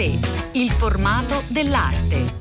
3. Il formato dell'arte.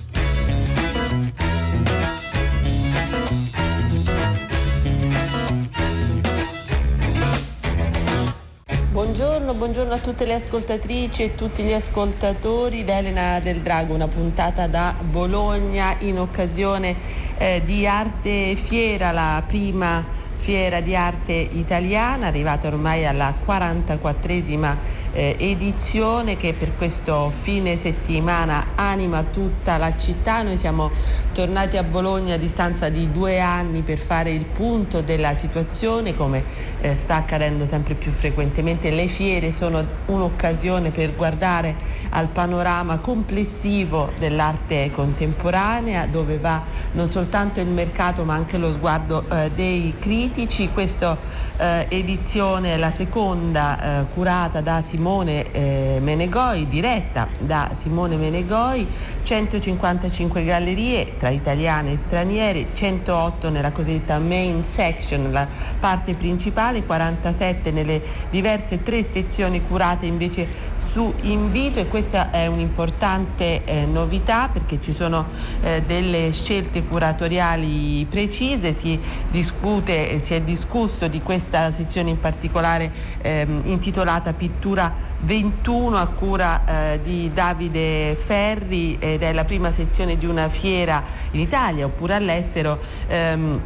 Buongiorno, buongiorno, a tutte le ascoltatrici e tutti gli ascoltatori da Elena del Drago, una puntata da Bologna in occasione eh, di Arte Fiera, la prima fiera di arte italiana, arrivata ormai alla 44esima eh, edizione che per questo fine settimana anima tutta la città. Noi siamo tornati a Bologna a distanza di due anni per fare il punto della situazione, come eh, sta accadendo sempre più frequentemente. Le fiere sono un'occasione per guardare al panorama complessivo dell'arte contemporanea, dove va non soltanto il mercato ma anche lo sguardo eh, dei critici. Questa eh, edizione è la seconda eh, curata da Simone Simone eh, Menegoi, diretta da Simone Menegoi, 155 gallerie tra italiane e straniere, 108 nella cosiddetta main section, la parte principale, 47 nelle diverse tre sezioni curate invece su invito e questa è un'importante eh, novità perché ci sono eh, delle scelte curatoriali precise, si discute, si è discusso di questa sezione in particolare ehm, intitolata Pittura 21 a cura eh, di Davide Ferri ed è la prima sezione di una fiera in Italia oppure all'estero. Ehm,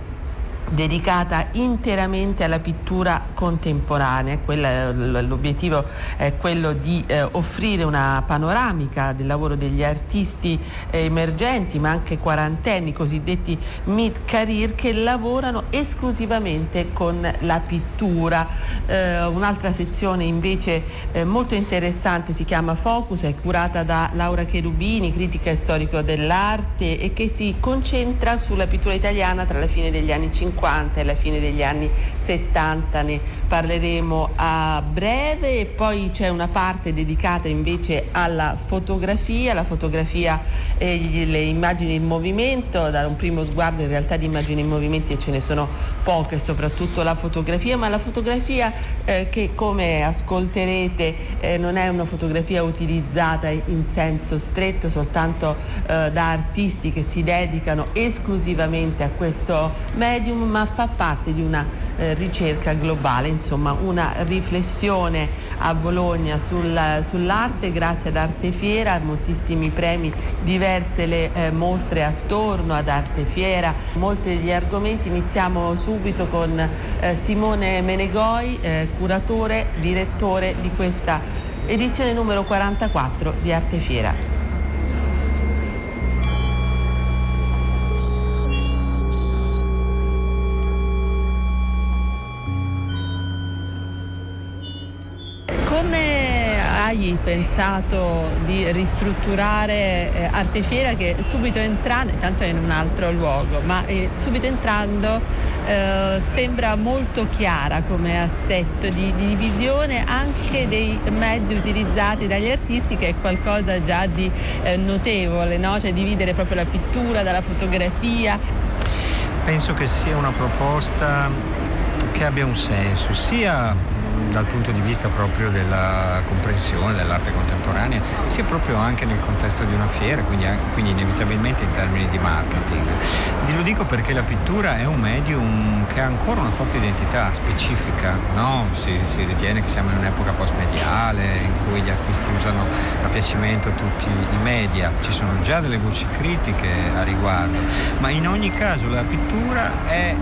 dedicata interamente alla pittura contemporanea. L'obiettivo è quello di eh, offrire una panoramica del lavoro degli artisti eh, emergenti, ma anche quarantenni, cosiddetti mid-career, che lavorano esclusivamente con la pittura. Eh, un'altra sezione invece molto interessante si chiama Focus, è curata da Laura Cherubini, critica e storico dell'arte e che si concentra sulla pittura italiana tra la fine degli anni 50 50 e alla fine degli anni 70 ne parleremo a breve. E poi c'è una parte dedicata invece alla fotografia, la fotografia e le immagini in movimento, da un primo sguardo in realtà di immagini in movimento ce ne sono poche, soprattutto la fotografia, ma la fotografia eh, che come ascolterete eh, non è una fotografia utilizzata in senso stretto soltanto eh, da artisti che si dedicano esclusivamente a questo medium, ma fa parte di una eh, ricerca globale, insomma una riflessione a Bologna sul, sull'arte grazie ad Arte Fiera, moltissimi premi, diverse le eh, mostre attorno ad Arte Fiera, molti degli argomenti. Iniziamo subito con eh, Simone Menegoi, eh, curatore, direttore di questa edizione numero 44 di Arte Fiera. Hai pensato di ristrutturare eh, Artefiera che subito entrando, intanto è in un altro luogo, ma eh, subito entrando eh, sembra molto chiara come assetto di, di, divisione anche dei mezzi utilizzati dagli artisti che è qualcosa già di eh, notevole, no? cioè dividere proprio la pittura dalla fotografia. Penso che sia una proposta che abbia un senso, sia dal punto di vista proprio della comprensione dell'arte contemporanea, sia proprio anche nel contesto di una fiera, quindi, quindi inevitabilmente in termini di marketing. Lo dico perché la pittura è un medium che ha ancora una forte identità specifica, no? si, si, ritiene che siamo in un'epoca post-mediale in cui gli artisti usano a piacimento tutti i media, ci sono già delle voci critiche a riguardo, ma in ogni caso la pittura è,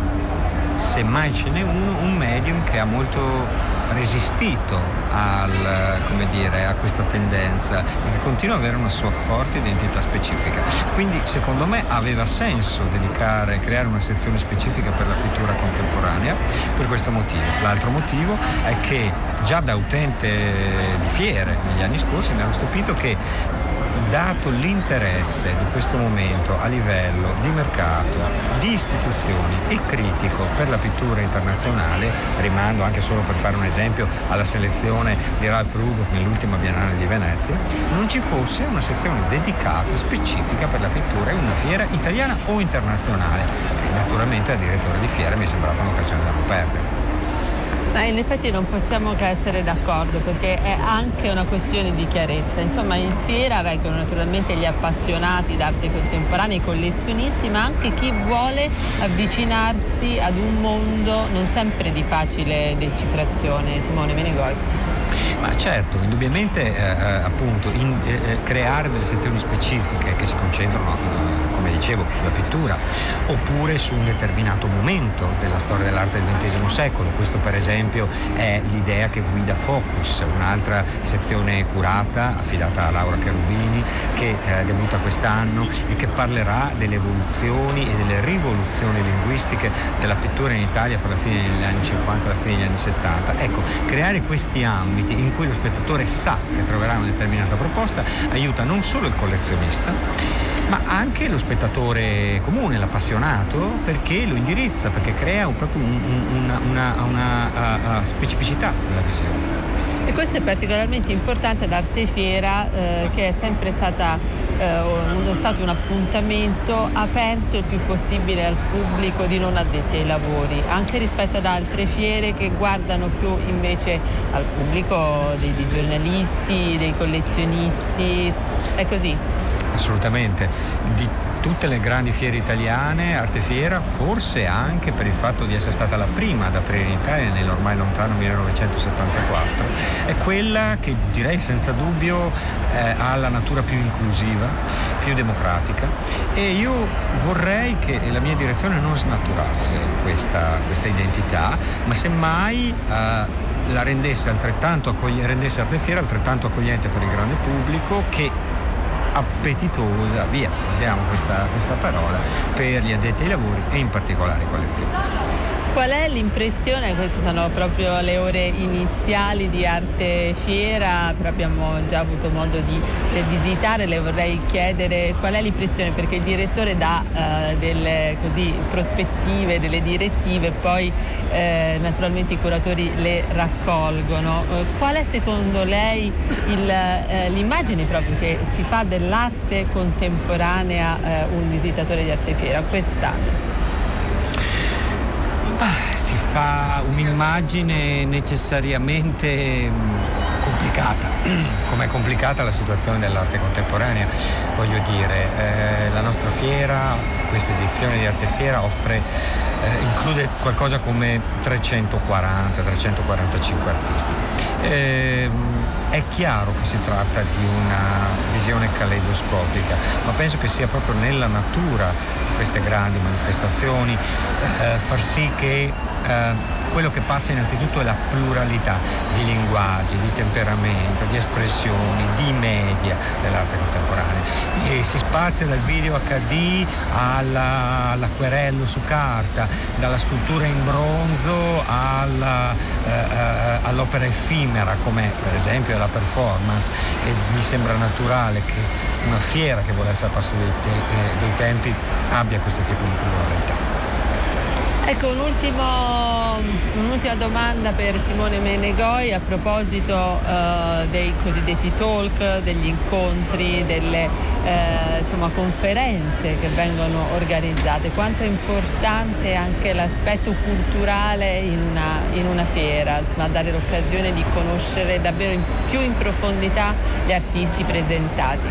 semmai ce n'è uno, un medium che ha molto resistito al, dire, a questa tendenza e che continua ad avere una sua forte identità specifica. Quindi secondo me aveva senso dedicare, creare una sezione specifica per la pittura contemporanea per questo motivo. L'altro motivo è che già da utente di fiere negli anni scorsi mi hanno stupito che dato l'interesse di questo momento a livello di mercato, di istituzioni e critico per la pittura internazionale, rimando anche solo per fare un esempio alla selezione di Ralph Rubov nell'ultima Biennale di Venezia, non ci fosse una sezione dedicata, specifica per la pittura in una fiera italiana o internazionale. E naturalmente al direttore di fiera mi è sembrata un'occasione da non perdere. Ma in effetti non possiamo che essere d'accordo perché è anche una questione di chiarezza. Insomma in fiera vengono naturalmente gli appassionati d'arte contemporanea, i collezionisti, ma anche chi vuole avvicinarsi ad un mondo non sempre di facile decifrazione. Simone Menegoi. Ma certo, indubbiamente eh, eh appunto in, eh, eh, creare delle sezioni specifiche che si concentrano eh, come dicevo, sulla pittura, oppure su un determinato momento della storia dell'arte del XX secolo. Questo per esempio è l'idea che guida Focus, un'altra sezione curata, affidata a Laura Cherubini, che eh, debutta quest'anno e che parlerà delle evoluzioni e delle rivoluzioni linguistiche della pittura in Italia fra la fine degli anni 50 e la fine degli anni 70. Ecco, creare questi ambiti in cui lo spettatore sa che troverà una determinata proposta aiuta non solo il collezionista, ma anche lo spettatore comune, l'appassionato, perché lo indirizza, perché crea un, proprio un, una, una, una, una specificità della visione. E questo è particolarmente importante ad Arte Fiera eh, che è sempre stata, eh, stato un appuntamento aperto il più possibile al pubblico di non addetti ai lavori, anche rispetto ad altre fiere che guardano più invece al pubblico dei, dei giornalisti, dei collezionisti. È così? Assolutamente, di tutte le grandi fiere italiane, Arte Fiera, forse anche per il fatto di essere stata la prima ad aprire in Italia nell'ormai lontano 1974, è quella che direi senza dubbio eh, ha la natura più inclusiva, più democratica. E io vorrei che la mia direzione non snaturasse questa, questa identità, ma semmai eh, la rendesse altrettanto, rendesse Arte Fiera altrettanto accogliente per il grande pubblico che appetitosa, via, usiamo questa, questa parola, per gli addetti ai lavori e in particolare i collezionisti. Qual è l'impressione, queste sono proprio le ore iniziali di Arte Fiera, però abbiamo già avuto modo di visitare, le vorrei chiedere qual è l'impressione perché il direttore dà eh, delle così, prospettive, delle direttive, poi eh, naturalmente i curatori le raccolgono. Eh, qual è secondo lei il, eh, l'immagine proprio che si fa dell'arte contemporanea eh, un visitatore di Arte Fiera quest'anno? Fa un'immagine necessariamente mm, complicata, come è complicata la situazione dell'arte contemporanea, voglio dire, eh, la nostra fiera, questa edizione di Arte Fiera offre, eh, include qualcosa come 340-345 artisti. Eh, è chiaro che si tratta di una visione caleidoscopica, ma penso che sia proprio nella natura queste grandi manifestazioni eh, far sì che eh, quello che passa innanzitutto è la pluralità di linguaggi, di temperamento, di espressioni, di media dell'arte contemporanea. E si spazia dal video HD alla, all'acquerello su carta, dalla scultura in bronzo eh, eh, all'opera effimera come per esempio la performance e mi sembra naturale che una fiera che vuole essere al passo dei, te- eh, dei tempi abbia questo tipo di pluralità. Ecco un un'ultima domanda per Simone Menegoi a proposito eh, dei cosiddetti talk, degli incontri, delle eh, insomma, conferenze che vengono organizzate. Quanto è importante anche l'aspetto culturale in una, in una fiera, insomma, dare l'occasione di conoscere davvero in, più in profondità gli artisti presentati.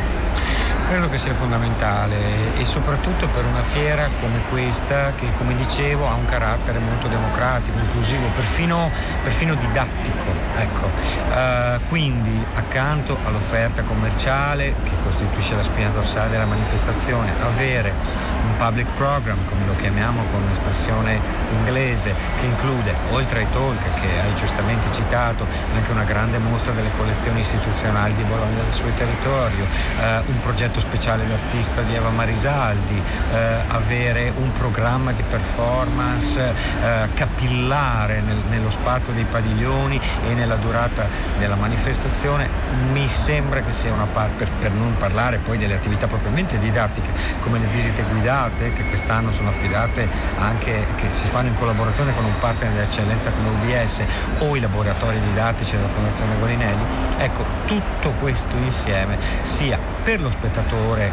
Credo che sia fondamentale e soprattutto per una fiera come questa che come dicevo ha un carattere molto democratico, inclusivo, perfino, perfino didattico. Ecco. Uh, quindi accanto all'offerta commerciale che costituisce la spina dorsale della manifestazione, avere un public program, come lo chiamiamo con un'espressione inglese, che include, oltre ai talk che hai giustamente citato, anche una grande mostra delle collezioni istituzionali di Bologna e del suo territorio, eh, un progetto speciale d'artista di Eva Marisaldi, eh, avere un programma di performance eh, capillare nel, nello spazio dei padiglioni e nella durata della manifestazione, mi sembra che sia una parte, per, per non parlare poi delle attività propriamente didattiche, come le visite guidate, affidate, che quest'anno sono affidate anche, che si fanno in collaborazione con un partner di eccellenza come UBS o i laboratori didattici della Fondazione Golinelli, ecco, tutto questo insieme sia per lo spettatore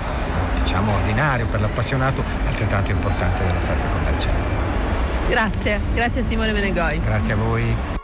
diciamo ordinario, per l'appassionato, altrettanto importante dell'offerta commerciale. Grazie, grazie Simone Menegoi. Grazie a voi.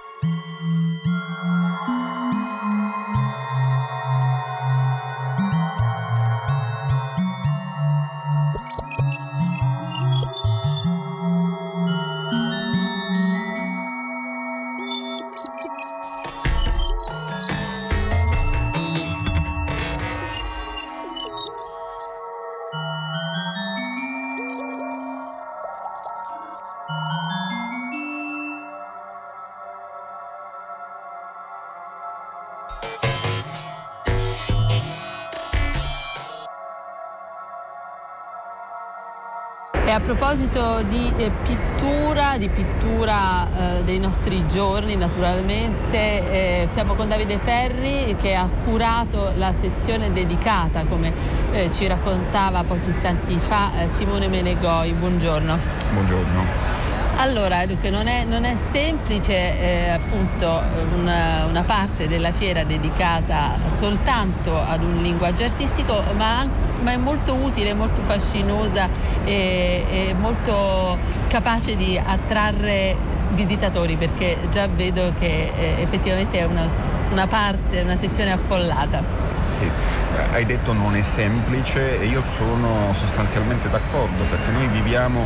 E a proposito di eh, pittura, di pittura eh, dei nostri giorni naturalmente, eh, siamo con Davide Ferri che ha curato la sezione dedicata, come eh, ci raccontava pochi istanti fa eh, Simone Menegoi. Buongiorno. Buongiorno. Allora, dunque, non, è, non è semplice eh, appunto una, una, parte della fiera dedicata soltanto ad un linguaggio artistico, ma, ma è molto utile, molto fascinosa e, e molto capace di attrarre visitatori perché già vedo che eh, effettivamente è una, una parte, una sezione affollata. Sì, eh, hai detto non è semplice e io sono sostanzialmente d'accordo perché noi viviamo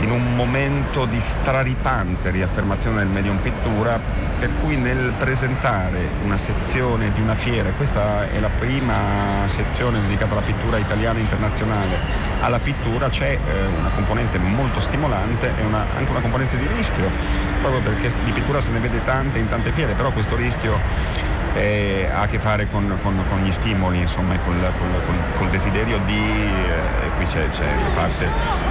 in un momento di straripante riaffermazione del medium pittura, per cui nel presentare una sezione di una fiera, questa è la prima sezione dedicata alla pittura italiana internazionale, alla pittura c'è eh, una componente molto stimolante e una, anche una componente di rischio, proprio perché di pittura se ne vede tante in tante fiere, però questo rischio eh, ha a che fare con, con, con gli stimoli, insomma, col, col, col desiderio di, eh, qui c'è, c'è una parte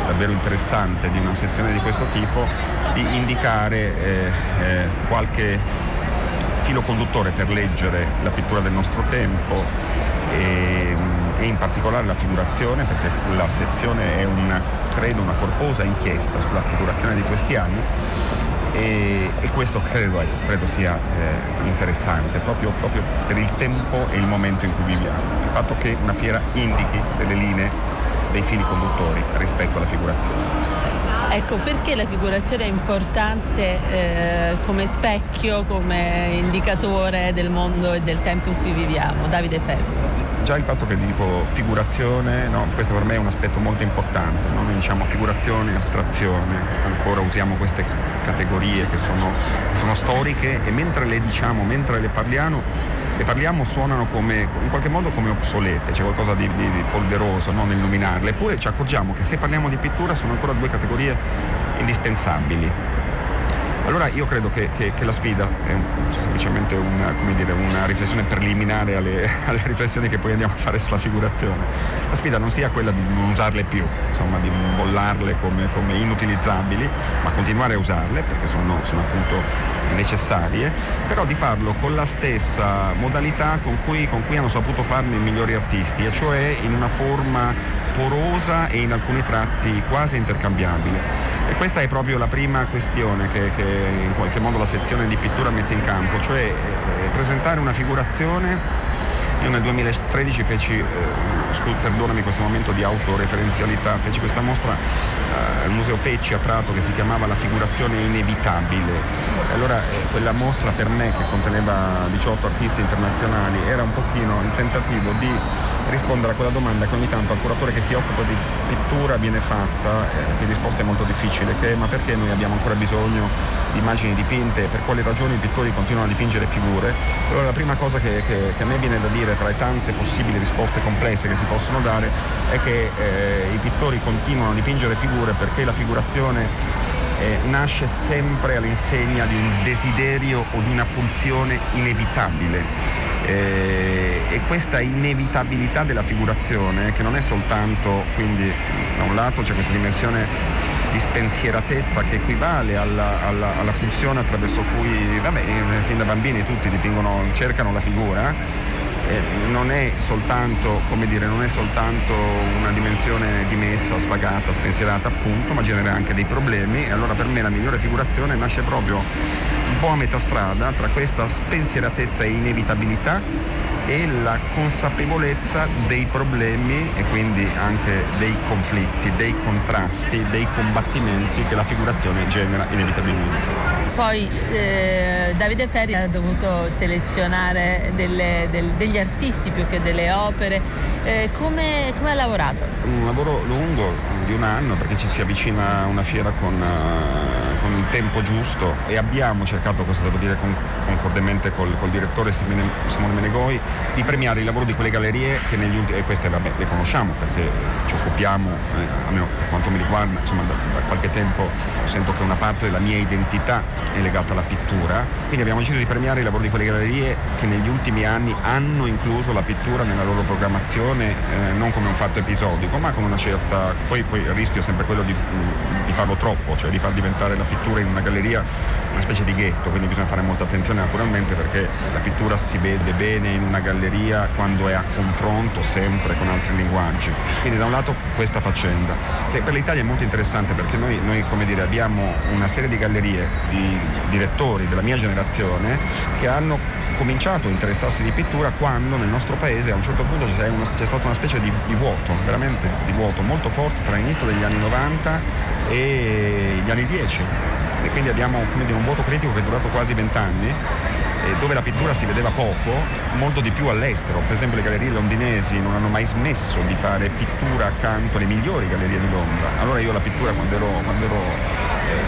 davvero interessante di una sezione di questo tipo, di indicare eh, eh, qualche filo conduttore per leggere la pittura del nostro tempo e, e, in particolare la figurazione, perché la sezione è una, credo, una corposa inchiesta sulla figurazione di questi anni e, e questo credo, ecco, credo sia eh, interessante proprio, proprio per il tempo e il momento in cui viviamo. Il fatto che una fiera indichi delle linee, dei fili conduttori rispetto alla figurazione. Ecco, perché la figurazione è importante eh, come specchio, come indicatore del mondo e del tempo in cui viviamo? Davide Ferri già il fatto che dico figurazione, no, questo per me è un aspetto molto importante, no? noi diciamo figurazione, astrazione, ancora usiamo queste categorie che sono, che sono storiche e mentre le diciamo, mentre le parliamo, le parliamo suonano come, in qualche modo come obsolete, c'è qualcosa di, di, di polveroso no, nel nominarle, eppure ci accorgiamo che se parliamo di pittura sono ancora due categorie indispensabili. Allora io credo che, che, che la sfida è semplicemente una, dire, una, riflessione preliminare alle, alle, riflessioni che poi andiamo a fare sulla figurazione. La sfida non sia quella di non usarle più, insomma di bollarle come, come inutilizzabili, ma continuare a usarle perché sono, sono appunto necessarie, però di farlo con la stessa modalità con cui, con cui hanno saputo farlo i migliori artisti, e cioè in una forma porosa e in alcuni tratti quasi intercambiabile. E questa è proprio la prima questione che, che in qualche modo la sezione di pittura mette in campo, cioè eh, presentare una figurazione io nel 2013 feci, eh, perdonami questo momento di autoreferenzialità, feci questa mostra eh, al Museo Pecci a Prato che si chiamava La figurazione inevitabile. Allora eh, quella mostra per me che conteneva 18 artisti internazionali era un pochino il tentativo di rispondere a quella domanda che ogni tanto al curatore che si occupa di pittura viene fatta, eh, che risposta è molto difficile, che è ma perché noi abbiamo ancora bisogno di immagini dipinte, per quali ragioni i pittori continuano a dipingere figure. Allora la prima cosa che, che, che a me viene da dire tra le tante possibili risposte complesse che si possono dare è che eh, i pittori continuano a dipingere figure perché la figurazione eh, nasce sempre all'insegna di un desiderio o di una pulsione inevitabile. Eh, e questa inevitabilità della figurazione, che non è soltanto, quindi da un lato c'è questa dimensione di spensieratezza che equivale alla, alla, alla pulsione attraverso cui, vabbè, fin da bambini tutti dipingono, cercano la figura, eh, non, è soltanto, dire, non è soltanto una dimensione dimessa, svagata, spensierata appunto, ma genera anche dei problemi e allora per me la migliore figurazione nasce proprio un po' a metà strada tra questa spensieratezza e inevitabilità e la consapevolezza dei problemi e quindi anche dei conflitti, dei contrasti, dei combattimenti che la figurazione genera inevitabilmente. Poi eh, Davide Ferri ha dovuto selezionare delle, del, degli artisti più che delle opere. Eh, come, come, ha lavorato? Un lavoro lungo di un anno perché ci si avvicina a una fiera con, uh, con il tempo giusto e abbiamo cercato, questo devo dire con, concordemente col, col direttore Simone Menegoi, di premiare il lavoro di quelle gallerie che negli ultimi, e queste vabbè, le conosciamo perché ci occupiamo, eh, almeno per quanto mi riguarda, insomma da, da qualche tempo sento che una parte della mia identità è legata alla pittura, quindi abbiamo deciso di premiare il lavoro di quelle gallerie che negli ultimi anni hanno incluso la pittura nella loro programmazione, eh, non come un fatto episodico, ma con una certa, poi, poi il rischio è sempre quello di, di farlo troppo, cioè di far diventare la pittura in una galleria una specie di ghetto, quindi bisogna fare molta attenzione naturalmente perché la pittura si vede bene in una galleria quando è a confronto sempre con altri linguaggi. Quindi da un lato questa faccenda, che per l'Italia è molto interessante perché noi, noi dire, abbiamo una serie di gallerie di direttori della mia generazione che hanno cominciato a interessarsi di pittura quando nel nostro paese a un certo punto c'è, una, c'è stata una specie di, di, vuoto, veramente di vuoto molto forte tra l'inizio degli anni 90 e gli anni 10 e quindi abbiamo dire, un vuoto critico che è durato quasi vent'anni dove la pittura si vedeva poco, molto di più all'estero. Per esempio le gallerie londinesi non hanno mai smesso di fare pittura accanto alle migliori gallerie di Londra. Allora io la pittura quando ero, quando ero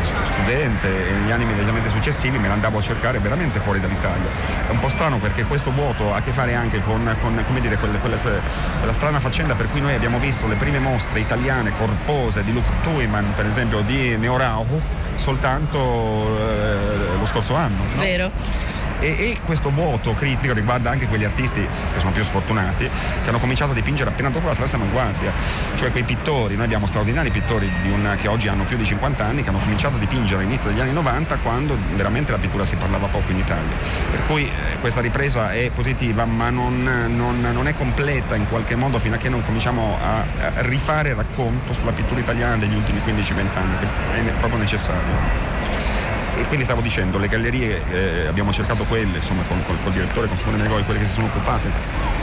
studente e negli anni immediatamente successivi me la andavo a cercare veramente fuori dall'Italia. È un po' strano perché questo vuoto ha a che fare anche con, con dire, quelle, quelle, quella strana faccenda per cui noi abbiamo visto le prime mostre italiane corpose di Luc Tuiman, per esempio di Neo Rauch, soltanto eh, lo scorso anno. No? Vero e, e, questo vuoto critico riguarda anche quegli artisti che sono più sfortunati, che hanno cominciato a dipingere appena dopo la terza avanguardia, cioè quei pittori, noi abbiamo straordinari pittori una, che oggi hanno più di 50 anni, che hanno cominciato a dipingere all'inizio degli anni 90 quando veramente la pittura si parlava poco in Italia. Per cui eh, questa ripresa è positiva ma non, non, non, è completa in qualche modo fino a che non cominciamo a, a rifare racconto sulla pittura italiana degli ultimi 15-20 anni, che è proprio necessario e quindi stavo dicendo, le gallerie eh, abbiamo cercato quelle, insomma con, con il direttore, con Simone Negoi, quelle che si sono occupate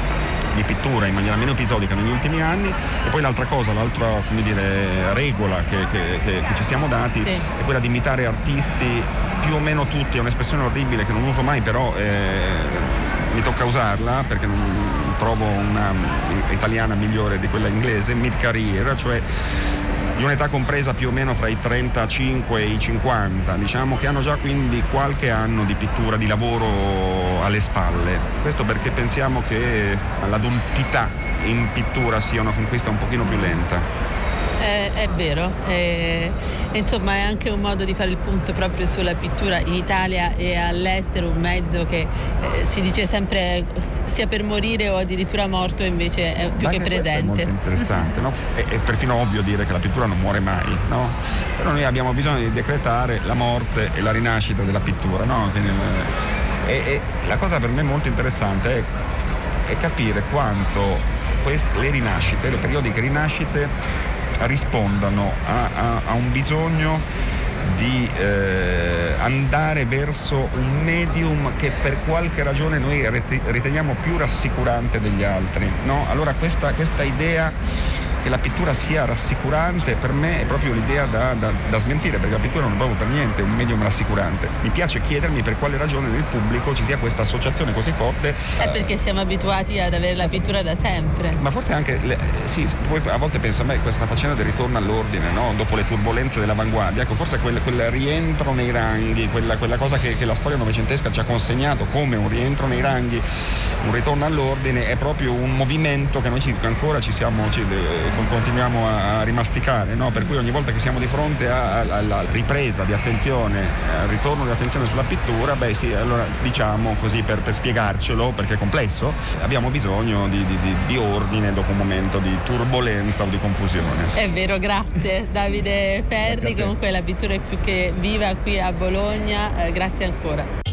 di pittura in maniera meno episodica negli ultimi anni e poi l'altra cosa, l'altra dire, regola che, che, che, che, ci siamo dati sì. è quella di imitare artisti più o meno tutti, è un'espressione orribile che non uso mai però eh, mi tocca usarla perché non trovo una italiana migliore di quella inglese, mid-career, cioè di un'età compresa più o meno fra i 35 e i 50, diciamo che hanno già quindi qualche anno di pittura, di lavoro alle spalle. Questo perché pensiamo che l'adultità in pittura sia una conquista un pochino più lenta. È, è vero, è, insomma è anche un modo di fare il punto proprio sulla pittura in Italia e all'estero, un mezzo che eh, si dice sempre sia per morire o addirittura morto invece è più Anche che presente. È molto interessante, no? è, è, perfino ovvio dire che la pittura non muore mai, no? però noi abbiamo bisogno di decretare la morte e la rinascita della pittura. No? Quindi, e, e la cosa per me molto interessante è, è capire quanto queste, le rinascite, le periodiche rinascite rispondano a, a, a un bisogno di eh, andare verso un medium che per qualche ragione noi riteniamo più rassicurante degli altri. No? Allora questa, questa idea che la pittura sia rassicurante per me è proprio l'idea da, da, da, smentire, perché la pittura non è proprio per niente un medium rassicurante. Mi piace chiedermi per quale ragione nel pubblico ci sia questa associazione così forte. È perché siamo abituati ad avere la pittura da sempre. Ma forse anche, le, sì, poi a volte penso a me questa faccenda del ritorno all'ordine, no? dopo le turbulenze dell'avanguardia, ecco forse quel, quel rientro nei ranghi, quella, quella cosa che, che la storia novecentesca ci ha consegnato come un rientro nei ranghi, un ritorno all'ordine, è proprio un movimento che noi ci, ancora ci siamo, ci, continuiamo a, rimasticare, no? per cui ogni volta che siamo di fronte alla ripresa di attenzione, al ritorno di attenzione sulla pittura, beh sì, allora diciamo così per, per spiegarcelo, perché è complesso, abbiamo bisogno di, di, di, di, ordine dopo un momento di turbolenza o di confusione. È vero, grazie Davide Ferri, comunque la pittura è più che viva qui a Bologna, eh, grazie ancora.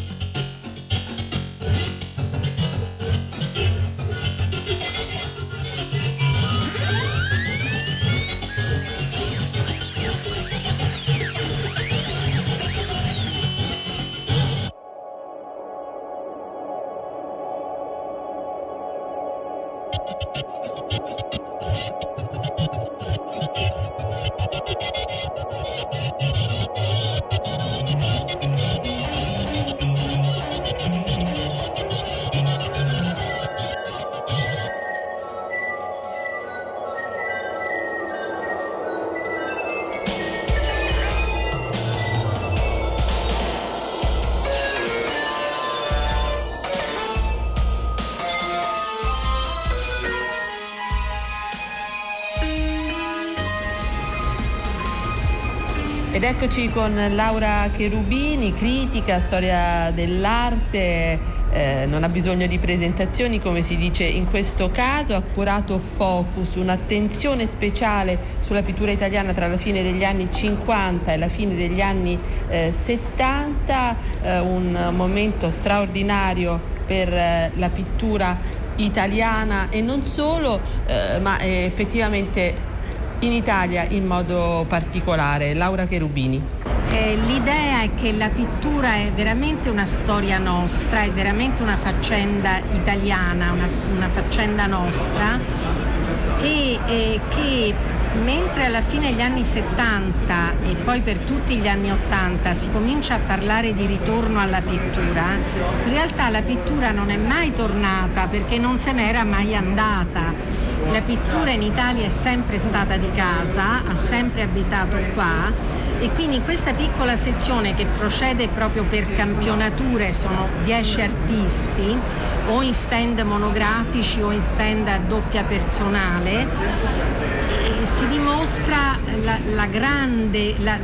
Ed eccoci con Laura Cherubini, critica, storia dell'arte, eh, non ha bisogno di presentazioni come si dice in questo caso, ha curato Focus, un'attenzione speciale sulla pittura italiana tra la fine degli anni 50 e la fine degli anni eh, 70, eh, un momento straordinario per eh, la pittura italiana e non solo, eh, ma effettivamente in Italia in modo particolare. Laura Cherubini. Eh, l'idea è che la pittura è veramente una storia nostra, è veramente una faccenda italiana, una, una faccenda nostra e eh, che mentre alla fine degli anni 70 e poi per tutti gli anni 80 si comincia a parlare di ritorno alla pittura, in realtà la pittura non è mai tornata perché non se n'era mai andata la pittura in Italia è sempre stata di casa, ha sempre abitato qua e quindi questa piccola sezione che procede proprio per campionature, sono 10 artisti, o in stand monografici o in stand a doppia personale, si dimostra la, la, grande, la,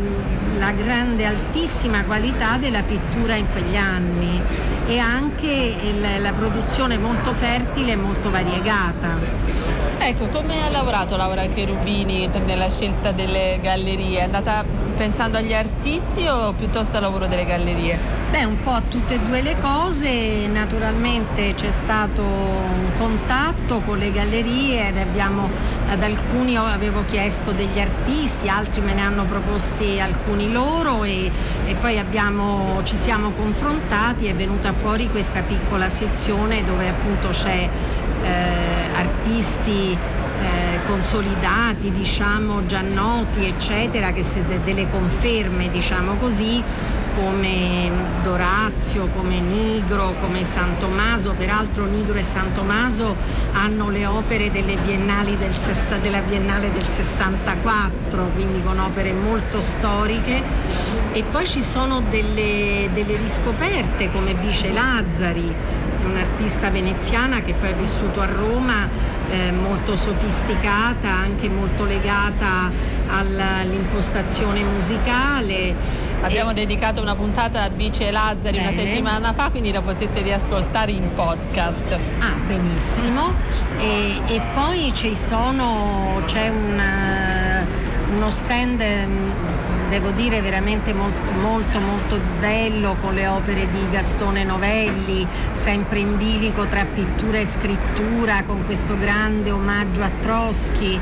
la grande, altissima qualità della pittura in quegli anni e anche il, la produzione molto fertile e molto variegata. Ecco, come ha lavorato Laura Cherubini nella scelta delle gallerie? È andata pensando agli artisti o piuttosto al lavoro delle gallerie? Beh, un po' a tutte e due le cose, naturalmente c'è stato un contatto con le gallerie abbiamo, ad alcuni avevo chiesto degli artisti, altri me ne hanno proposti alcuni loro e, e poi abbiamo, ci siamo confrontati, è venuta fuori questa piccola sezione dove appunto c'è eh, artisti eh, consolidati, diciamo già noti, eccetera, che se delle conferme, diciamo così, come Dorazio, come Nigro, come San Tommaso, peraltro Nigro e San Tommaso hanno le opere del, della Biennale del 64, quindi con opere molto storiche. E poi ci sono delle, delle riscoperte come Vice Lazzari, un'artista veneziana che poi ha vissuto a Roma, eh, molto sofisticata, anche molto legata all'impostazione musicale. Abbiamo e... dedicato una puntata a Bice Lazzari Bene. una settimana fa, quindi la potete riascoltare in podcast. Ah, benissimo. E, e poi ci sono, c'è una, uno stand devo dire veramente molto, molto molto bello con le opere di Gastone Novelli, sempre in bilico tra pittura e scrittura, con questo grande omaggio a Trotsky.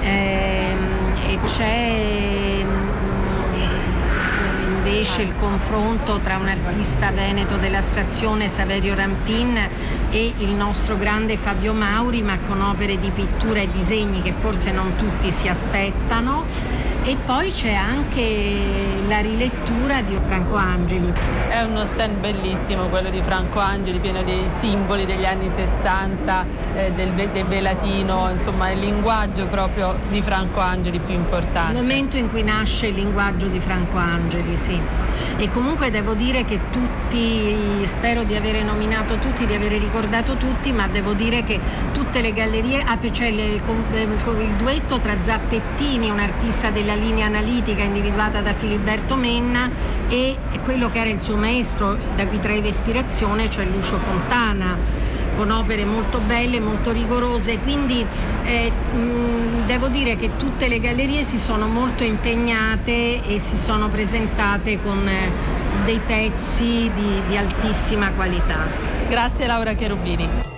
Eh, e c'è invece il confronto tra un artista veneto dell'astrazione Saverio Rampin e il nostro grande Fabio Mauri, ma con opere di pittura e disegni che forse non tutti si aspettano e poi c'è anche la rilettura di Franco Angeli. È uno stand bellissimo quello di Franco Angeli, pieno dei simboli degli anni 60, eh, del, del velatino, insomma il linguaggio proprio di Franco Angeli più importante. Il momento in cui nasce il linguaggio di Franco Angeli, sì. E comunque devo dire che tutti, spero di avere nominato tutti, di avere ricordato tutti, ma devo dire che tutte le gallerie, ah, c'è il, il duetto tra Zappettini, un artista della la linea analitica individuata da Filiberto Menna e quello che era il suo maestro da cui traeva ispirazione, cioè Lucio Fontana con opere molto belle, molto rigorose, quindi eh, mh, devo dire che tutte le gallerie si sono molto impegnate e si sono presentate con eh, dei pezzi di, di altissima qualità. Grazie Laura Cherubini.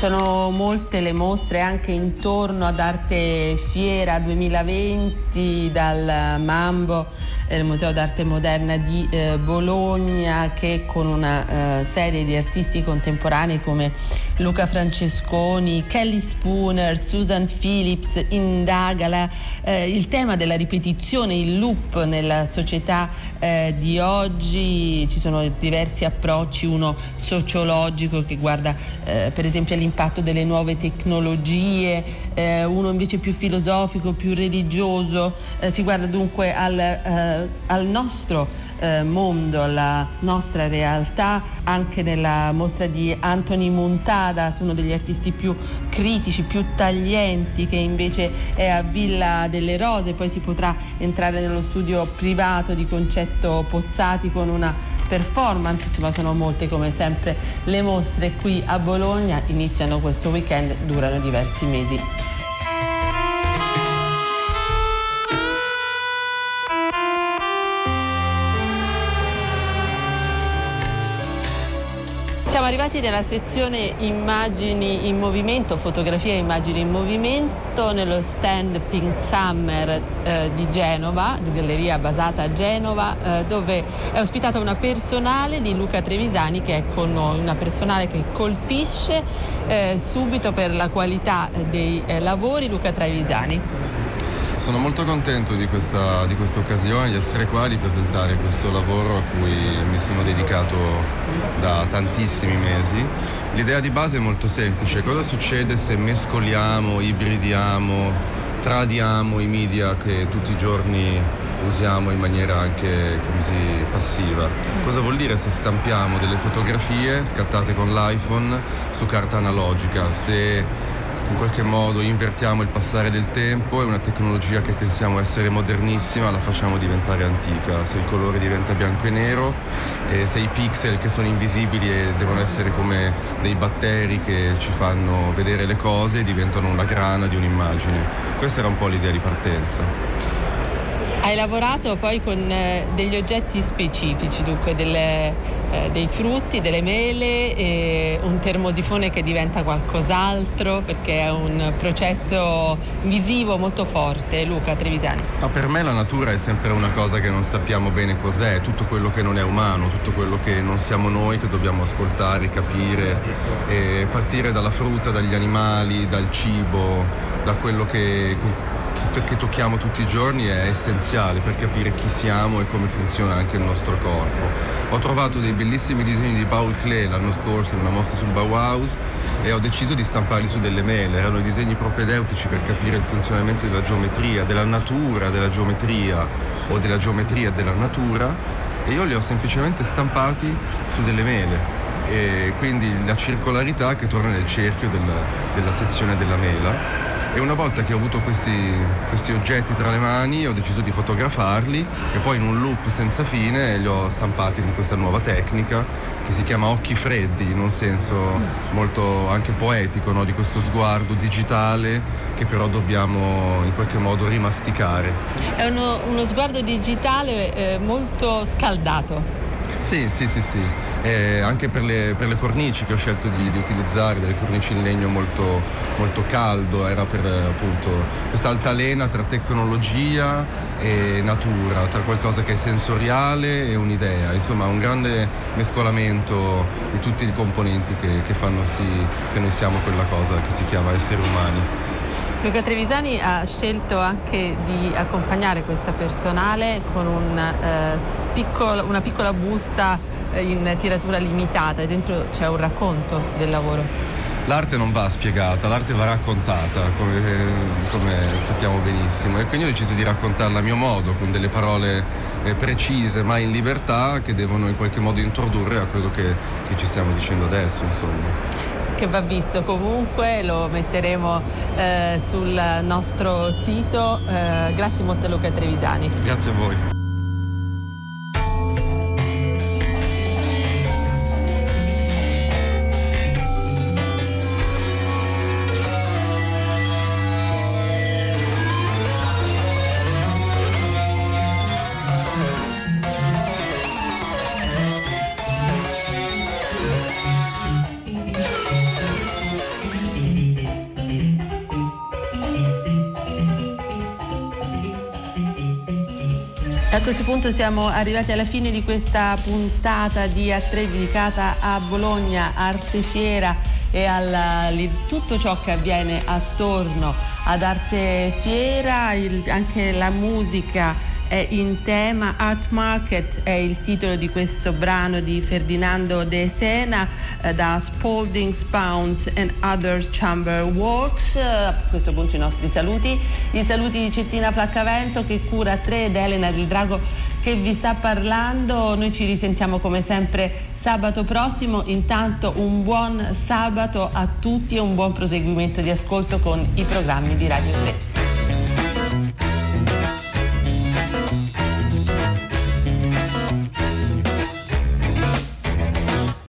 Sono molte le mostre anche intorno ad Arte Fiera 2020 dal Mambo il Museo d'Arte Moderna di eh, Bologna che con una eh, serie di artisti contemporanei come Luca Francesconi, Kelly Spooner, Susan Phillips indaga la, eh, il tema della ripetizione, il loop nella società eh, di oggi, ci sono diversi approcci, uno sociologico che guarda eh, per esempio all'impatto delle nuove tecnologie, eh, uno invece più filosofico, più religioso, eh, si guarda dunque al, eh, al nostro mondo, alla nostra realtà, anche nella mostra di Anthony Montada, uno degli artisti più critici, più taglienti che invece è a Villa delle Rose, poi si potrà entrare nello studio privato di Concetto Pozzati con una performance, insomma sono molte come sempre le mostre qui a Bologna, iniziano questo weekend, durano diversi mesi. Arrivati nella sezione immagini in movimento, fotografia e immagini in movimento nello stand Pink Summer eh, di Genova, di galleria basata a Genova, eh, dove è ospitata una personale di Luca Trevisani che è con noi, una personale che colpisce eh, subito per la qualità dei eh, lavori Luca Trevisani. Sono molto contento di questa, di questa occasione, di essere qua, di presentare questo lavoro a cui mi sono dedicato da tantissimi mesi. L'idea di base è molto semplice, cosa succede se mescoliamo, ibridiamo, tradiamo i media che tutti i giorni usiamo in maniera anche così passiva. Cosa vuol dire se stampiamo delle fotografie scattate con l'iPhone su carta analogica? Se in qualche modo invertiamo il passare del tempo, è una tecnologia che pensiamo essere modernissima, la facciamo diventare antica, se il colore diventa bianco e nero, e se i pixel che sono invisibili e devono essere come dei batteri che ci fanno vedere le cose diventano una grana di un'immagine. Questa era un po' l'idea di partenza. Hai lavorato poi con eh, degli oggetti specifici, dunque delle, eh, dei frutti, delle mele, un termosifone che diventa qualcos'altro perché è un processo visivo molto forte. Luca Trevisani. Ma per me la natura è sempre una cosa che non sappiamo bene cos'è, tutto quello che non è umano, tutto quello che non siamo noi che dobbiamo ascoltare, capire, partire dalla frutta, dagli animali, dal cibo, da quello che che tocchiamo tutti i giorni è essenziale per capire chi siamo e come funziona anche il nostro corpo. Ho trovato dei bellissimi disegni di Paul Klee l'anno scorso in una mostra sul Bauhaus e ho deciso di stamparli su delle mele, erano disegni propedeutici per capire il funzionamento della geometria, della natura della geometria o della geometria della natura e io li ho semplicemente stampati su delle mele. E quindi la circolarità che torna nel cerchio della, della sezione della mela e una volta che ho avuto questi, questi, oggetti tra le mani ho deciso di fotografarli e poi in un loop senza fine li ho stampati con questa nuova tecnica che si chiama occhi freddi in un senso molto anche poetico no? di questo sguardo digitale che però dobbiamo in qualche modo rimasticare. È uno, uno sguardo digitale eh, molto scaldato. Sì, sì, sì, sì. Eh, anche per le, per le, cornici che ho scelto di, di, utilizzare, delle cornici in legno molto, molto caldo, era per appunto questa altalena tra tecnologia e natura, tra qualcosa che è sensoriale e un'idea, insomma un grande mescolamento di tutti i componenti che, che fanno sì che noi siamo quella cosa che si chiama esseri umani. Luca Trevisani ha scelto anche di accompagnare questa personale con un, eh, piccolo, una piccola busta in tiratura limitata e dentro c'è un racconto del lavoro. L'arte non va spiegata, l'arte va raccontata, come, come, sappiamo benissimo, e quindi ho deciso di raccontarla a mio modo, con delle parole eh, precise ma in libertà che devono in qualche modo introdurre a quello che, che ci stiamo dicendo adesso. Insomma che va visto comunque, lo metteremo eh, sul nostro sito. Eh, grazie molto a Luca Trevisani. Grazie a voi. A questo punto siamo arrivati alla fine di questa puntata di A3 dedicata a Bologna, Arte Fiera e a tutto ciò che avviene attorno ad Arte Fiera, il, anche la musica è in tema Art Market è il titolo di questo brano di Ferdinando De Sena eh, da Spalding Spounds and Others Chamber Works. A questo punto i nostri saluti. I saluti di Cettina Placcavento che cura 3 ed Elena del Drago che vi sta parlando. Noi ci risentiamo come sempre sabato prossimo. Intanto un buon sabato a tutti e un buon proseguimento di ascolto con i programmi di Radio 3